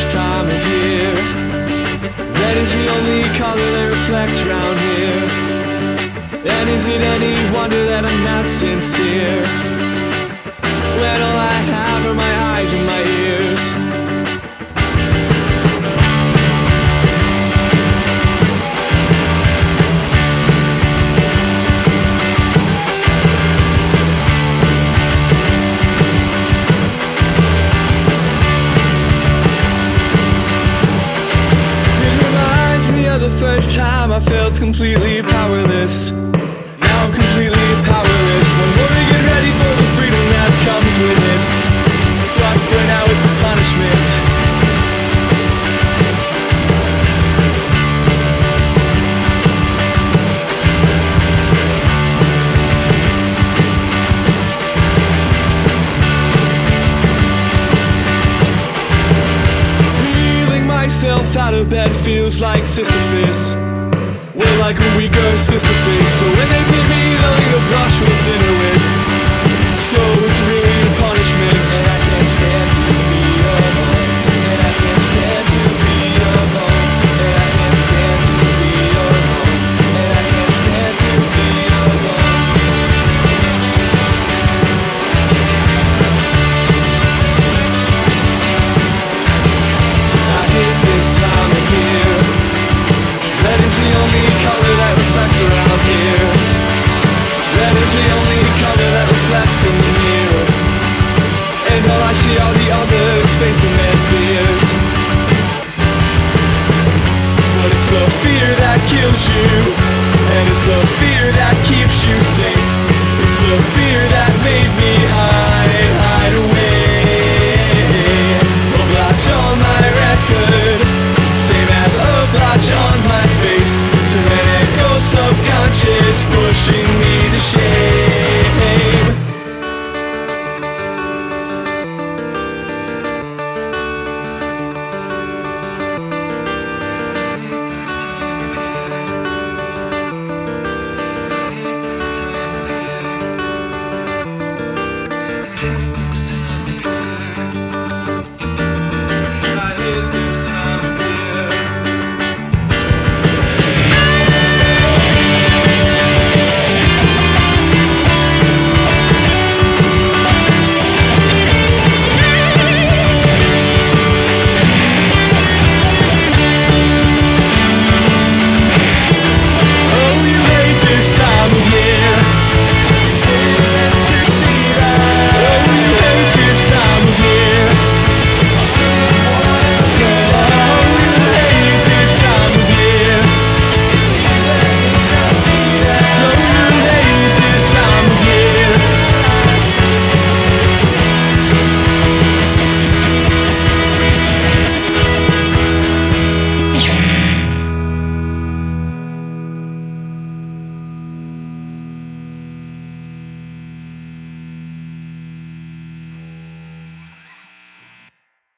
this time of year. Red is the only color that reflects round here. And is it any wonder that I'm not sincere? First time I felt completely powerless. Now I'm completely powerless. One more bed feels like Sisyphus. We're like a weaker Sisyphus. So when they beat me, they'll a brush with